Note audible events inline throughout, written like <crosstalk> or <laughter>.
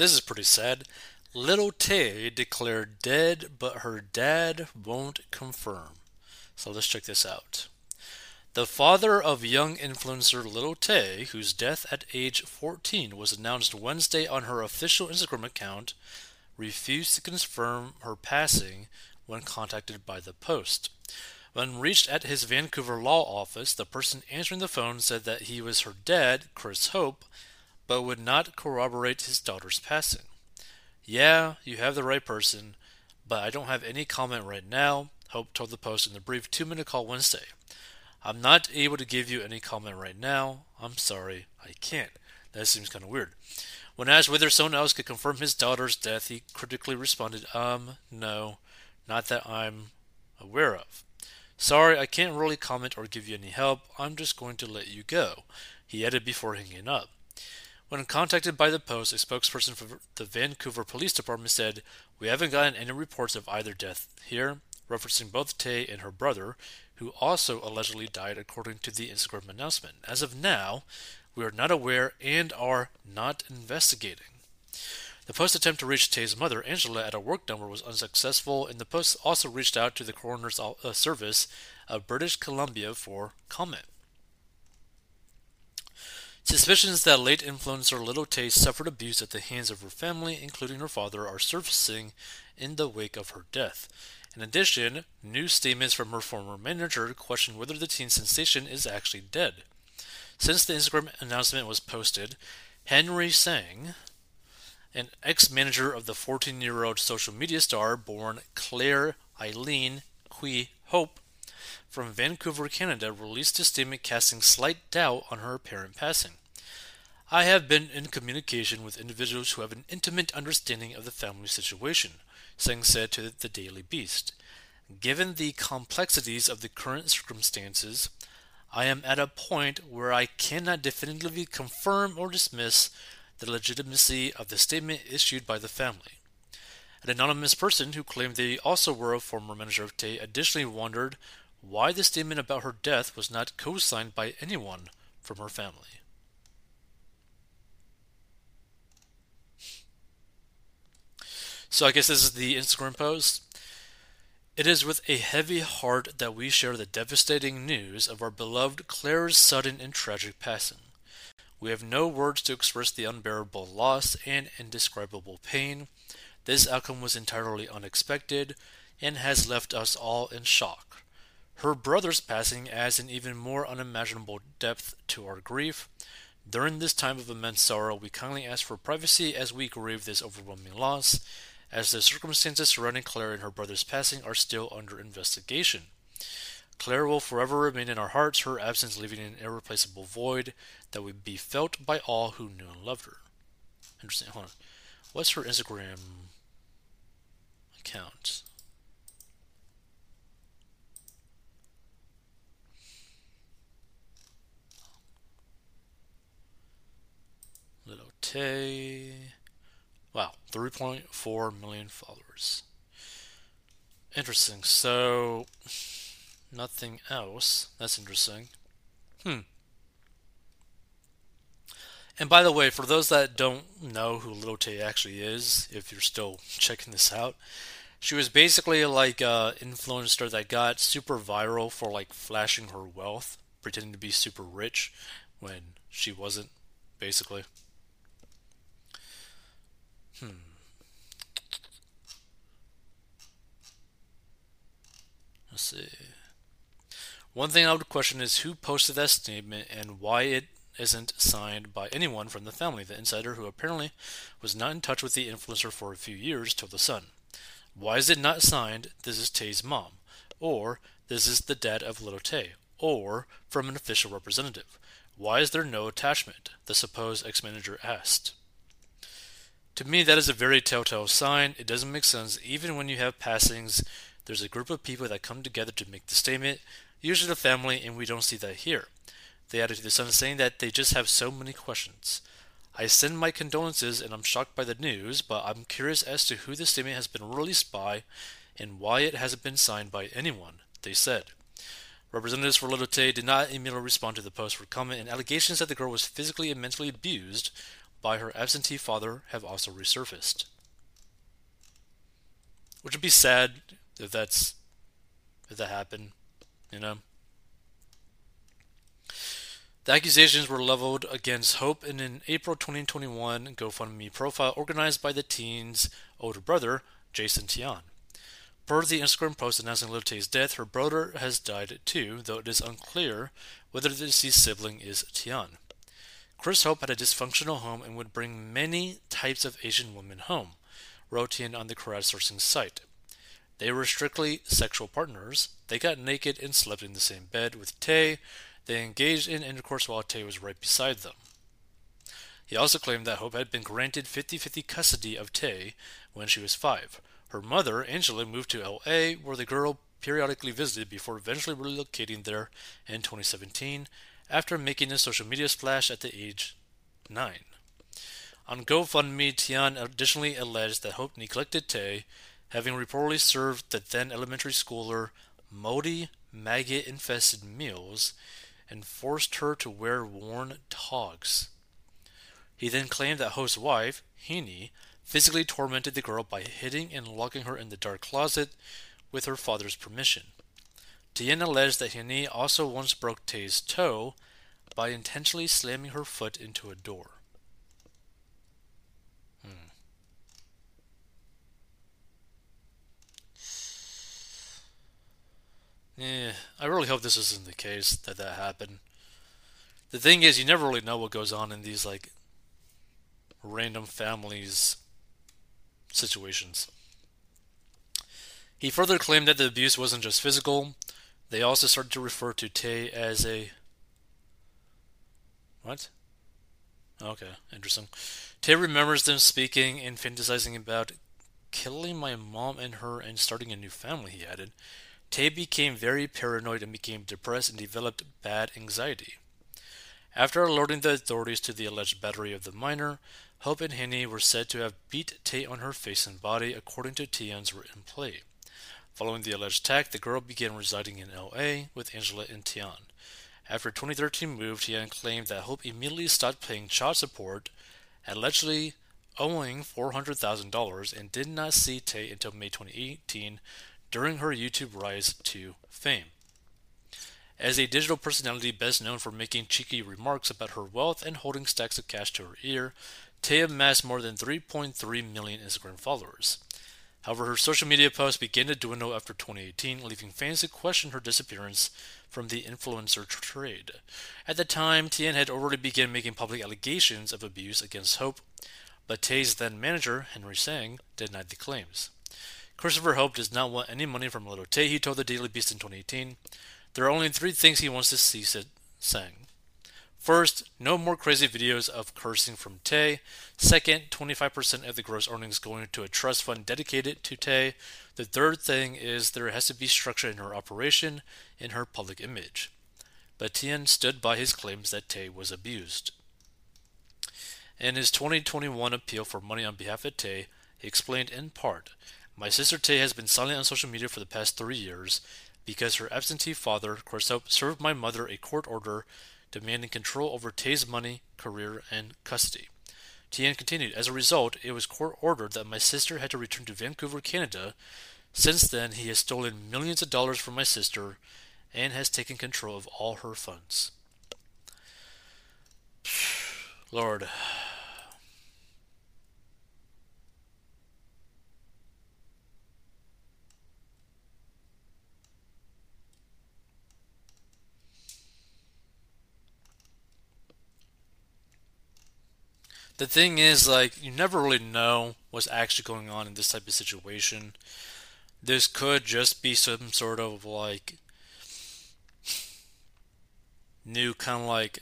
This is pretty sad. Little Tay declared dead, but her dad won't confirm. So let's check this out. The father of young influencer Little Tay, whose death at age 14 was announced Wednesday on her official Instagram account, refused to confirm her passing when contacted by the Post. When reached at his Vancouver law office, the person answering the phone said that he was her dad, Chris Hope, but would not corroborate his daughter's passing. Yeah, you have the right person, but I don't have any comment right now, Hope told the Post in the brief two minute call Wednesday. I'm not able to give you any comment right now. I'm sorry, I can't. That seems kind of weird. When asked whether someone else could confirm his daughter's death, he critically responded, Um, no, not that I'm aware of. Sorry, I can't really comment or give you any help. I'm just going to let you go, he added before hanging up. When contacted by the Post, a spokesperson for the Vancouver Police Department said, We haven't gotten any reports of either death here, referencing both Tay and her brother, who also allegedly died according to the Instagram announcement. As of now, we are not aware and are not investigating. The Post attempt to reach Tay's mother, Angela, at a work number was unsuccessful, and the Post also reached out to the coroner's uh, service of British Columbia for comment. Suspicions that late influencer Little Tay suffered abuse at the hands of her family, including her father, are surfacing in the wake of her death. In addition, new statements from her former manager question whether the teen sensation is actually dead. Since the Instagram announcement was posted, Henry Tsang, an ex manager of the 14 year old social media star born Claire Eileen Qi Hope from Vancouver, Canada, released a statement casting slight doubt on her apparent passing. I have been in communication with individuals who have an intimate understanding of the family situation, Tsang said to the Daily Beast. Given the complexities of the current circumstances, I am at a point where I cannot definitively confirm or dismiss the legitimacy of the statement issued by the family. An anonymous person who claimed they also were a former manager of Tay additionally wondered why the statement about her death was not co signed by anyone from her family. So I guess this is the Instagram post. It is with a heavy heart that we share the devastating news of our beloved Claire's sudden and tragic passing. We have no words to express the unbearable loss and indescribable pain. This outcome was entirely unexpected and has left us all in shock. Her brother's passing adds an even more unimaginable depth to our grief. During this time of immense sorrow, we kindly ask for privacy as we grieve this overwhelming loss as the circumstances surrounding Claire and her brother's passing are still under investigation. Claire will forever remain in our hearts, her absence leaving an irreplaceable void that would be felt by all who knew and loved her. Interesting. Hold on. What's her Instagram account? Tay. Wow, 3.4 million followers. Interesting. So, nothing else. That's interesting. Hmm. And by the way, for those that don't know who Little Tay actually is, if you're still checking this out, she was basically like an influencer that got super viral for like flashing her wealth, pretending to be super rich when she wasn't, basically. Hmm. Let's see. One thing I would question is who posted that statement and why it isn't signed by anyone from the family. The insider, who apparently was not in touch with the influencer for a few years, told The Sun. Why is it not signed, this is Tay's mom? Or, this is the dad of little Tay? Or, from an official representative? Why is there no attachment? The supposed ex manager asked. To me, that is a very telltale sign. It doesn't make sense. Even when you have passings, there's a group of people that come together to make the statement, usually the family, and we don't see that here. They added to the Sun saying that they just have so many questions. I send my condolences and I'm shocked by the news, but I'm curious as to who the statement has been released by and why it hasn't been signed by anyone, they said. Representatives for Little Tay did not immediately respond to the post for comment and allegations that the girl was physically and mentally abused by her absentee father have also resurfaced. Which would be sad if that's if that happened, you know. The accusations were leveled against Hope in an April 2021 GoFundMe profile organized by the teen's older brother, Jason Tian. Per the Instagram post announcing Lil Tay's death, her brother has died too, though it is unclear whether the deceased sibling is Tian. Chris Hope had a dysfunctional home and would bring many types of Asian women home, wrote Tian on the crowdsourcing site. They were strictly sexual partners. They got naked and slept in the same bed with Tay. They engaged in intercourse while Tay was right beside them. He also claimed that Hope had been granted 50 50 custody of Tay when she was five. Her mother, Angela, moved to LA, where the girl periodically visited before eventually relocating there in 2017 after making a social media splash at the age 9. On GoFundMe, Tian additionally alleged that Hope neglected Tay, having reportedly served the then elementary schooler moldy, maggot infested meals and forced her to wear worn togs. He then claimed that Hope's wife, Heaney, physically tormented the girl by hitting and locking her in the dark closet with her father's permission. Tian alleged that Heaney also once broke Tay's toe by intentionally slamming her foot into a door. Hmm. Yeah, I really hope this isn't the case that that happened. The thing is, you never really know what goes on in these like random families situations. He further claimed that the abuse wasn't just physical. They also started to refer to Tay as a. What? Okay, interesting. Tay remembers them speaking and fantasizing about killing my mom and her and starting a new family, he added. Tay became very paranoid and became depressed and developed bad anxiety. After alerting the authorities to the alleged battery of the minor, Hope and Heaney were said to have beat Tay on her face and body, according to Tian's written plea. Following the alleged attack, the girl began residing in LA with Angela and Tian. After 2013 move, Tian claimed that Hope immediately stopped paying child support, allegedly owing $400,000, and did not see Tay until May 2018 during her YouTube rise to fame. As a digital personality best known for making cheeky remarks about her wealth and holding stacks of cash to her ear, Tay amassed more than 3.3 million Instagram followers. However, her social media posts began to dwindle after 2018, leaving fans to question her disappearance from the influencer trade. At the time, Tian had already begun making public allegations of abuse against Hope, but Tay's then manager, Henry Tsang, denied the claims. Christopher Hope does not want any money from Little Tay, he told the Daily Beast in 2018. There are only three things he wants to see, said Tsang. First, no more crazy videos of cursing from Tay. Second, 25% of the gross earnings going to a trust fund dedicated to Tay. The third thing is there has to be structure in her operation, in her public image. But Tian stood by his claims that Tay was abused. In his 2021 appeal for money on behalf of Tay, he explained in part, My sister Tay has been silent on social media for the past three years because her absentee father, Chris served my mother a court order demanding control over Tay's money, career, and custody. Tian continued, As a result, it was court ordered that my sister had to return to Vancouver, Canada. Since then, he has stolen millions of dollars from my sister and has taken control of all her funds. <sighs> Lord, the thing is, like, you never really know what's actually going on in this type of situation. This could just be some sort of like new kind of like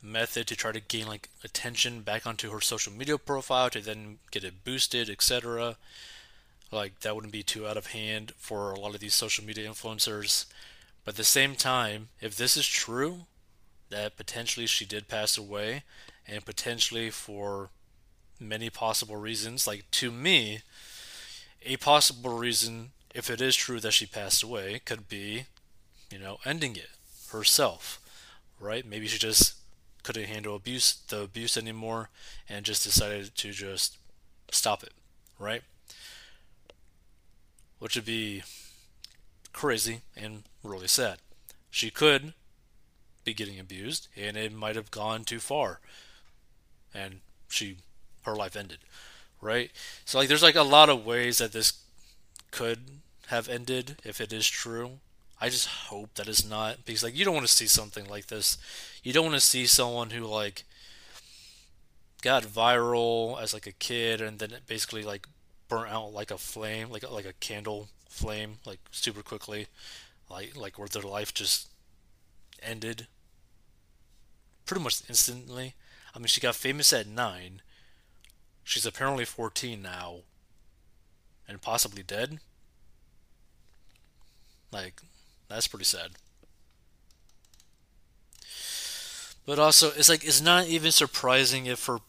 method to try to gain like attention back onto her social media profile to then get it boosted, etc. Like that wouldn't be too out of hand for a lot of these social media influencers. But at the same time, if this is true, that potentially she did pass away, and potentially for many possible reasons. Like to me, a possible reason, if it is true that she passed away, could be, you know, ending it herself, right? Maybe she just couldn't handle abuse, the abuse anymore, and just decided to just stop it, right? Which would be crazy and really sad. She could be getting abused, and it might have gone too far, and she, her life ended, right? So like, there's like a lot of ways that this could have ended if it is true. I just hope that is not because like you don't want to see something like this. You don't want to see someone who like got viral as like a kid and then it basically like burnt out like a flame, like like a candle flame, like super quickly, like like where their life just ended pretty much instantly. I mean, she got famous at nine. She's apparently 14 now, and possibly dead. Like, that's pretty sad. But also, it's like it's not even surprising if her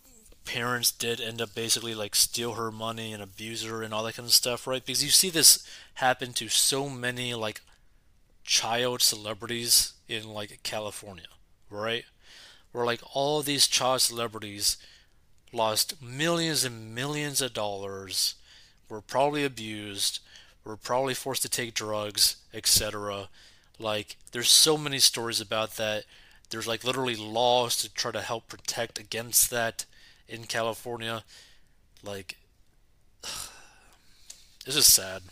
parents did end up basically like steal her money and abuse her and all that kind of stuff, right? Because you see this happen to so many like child celebrities in like California, right? Where like all these child celebrities lost millions and millions of dollars, were probably abused, were probably forced to take drugs, etc. Like there's so many stories about that. There's like literally laws to try to help protect against that in California. Like <sighs> this is sad.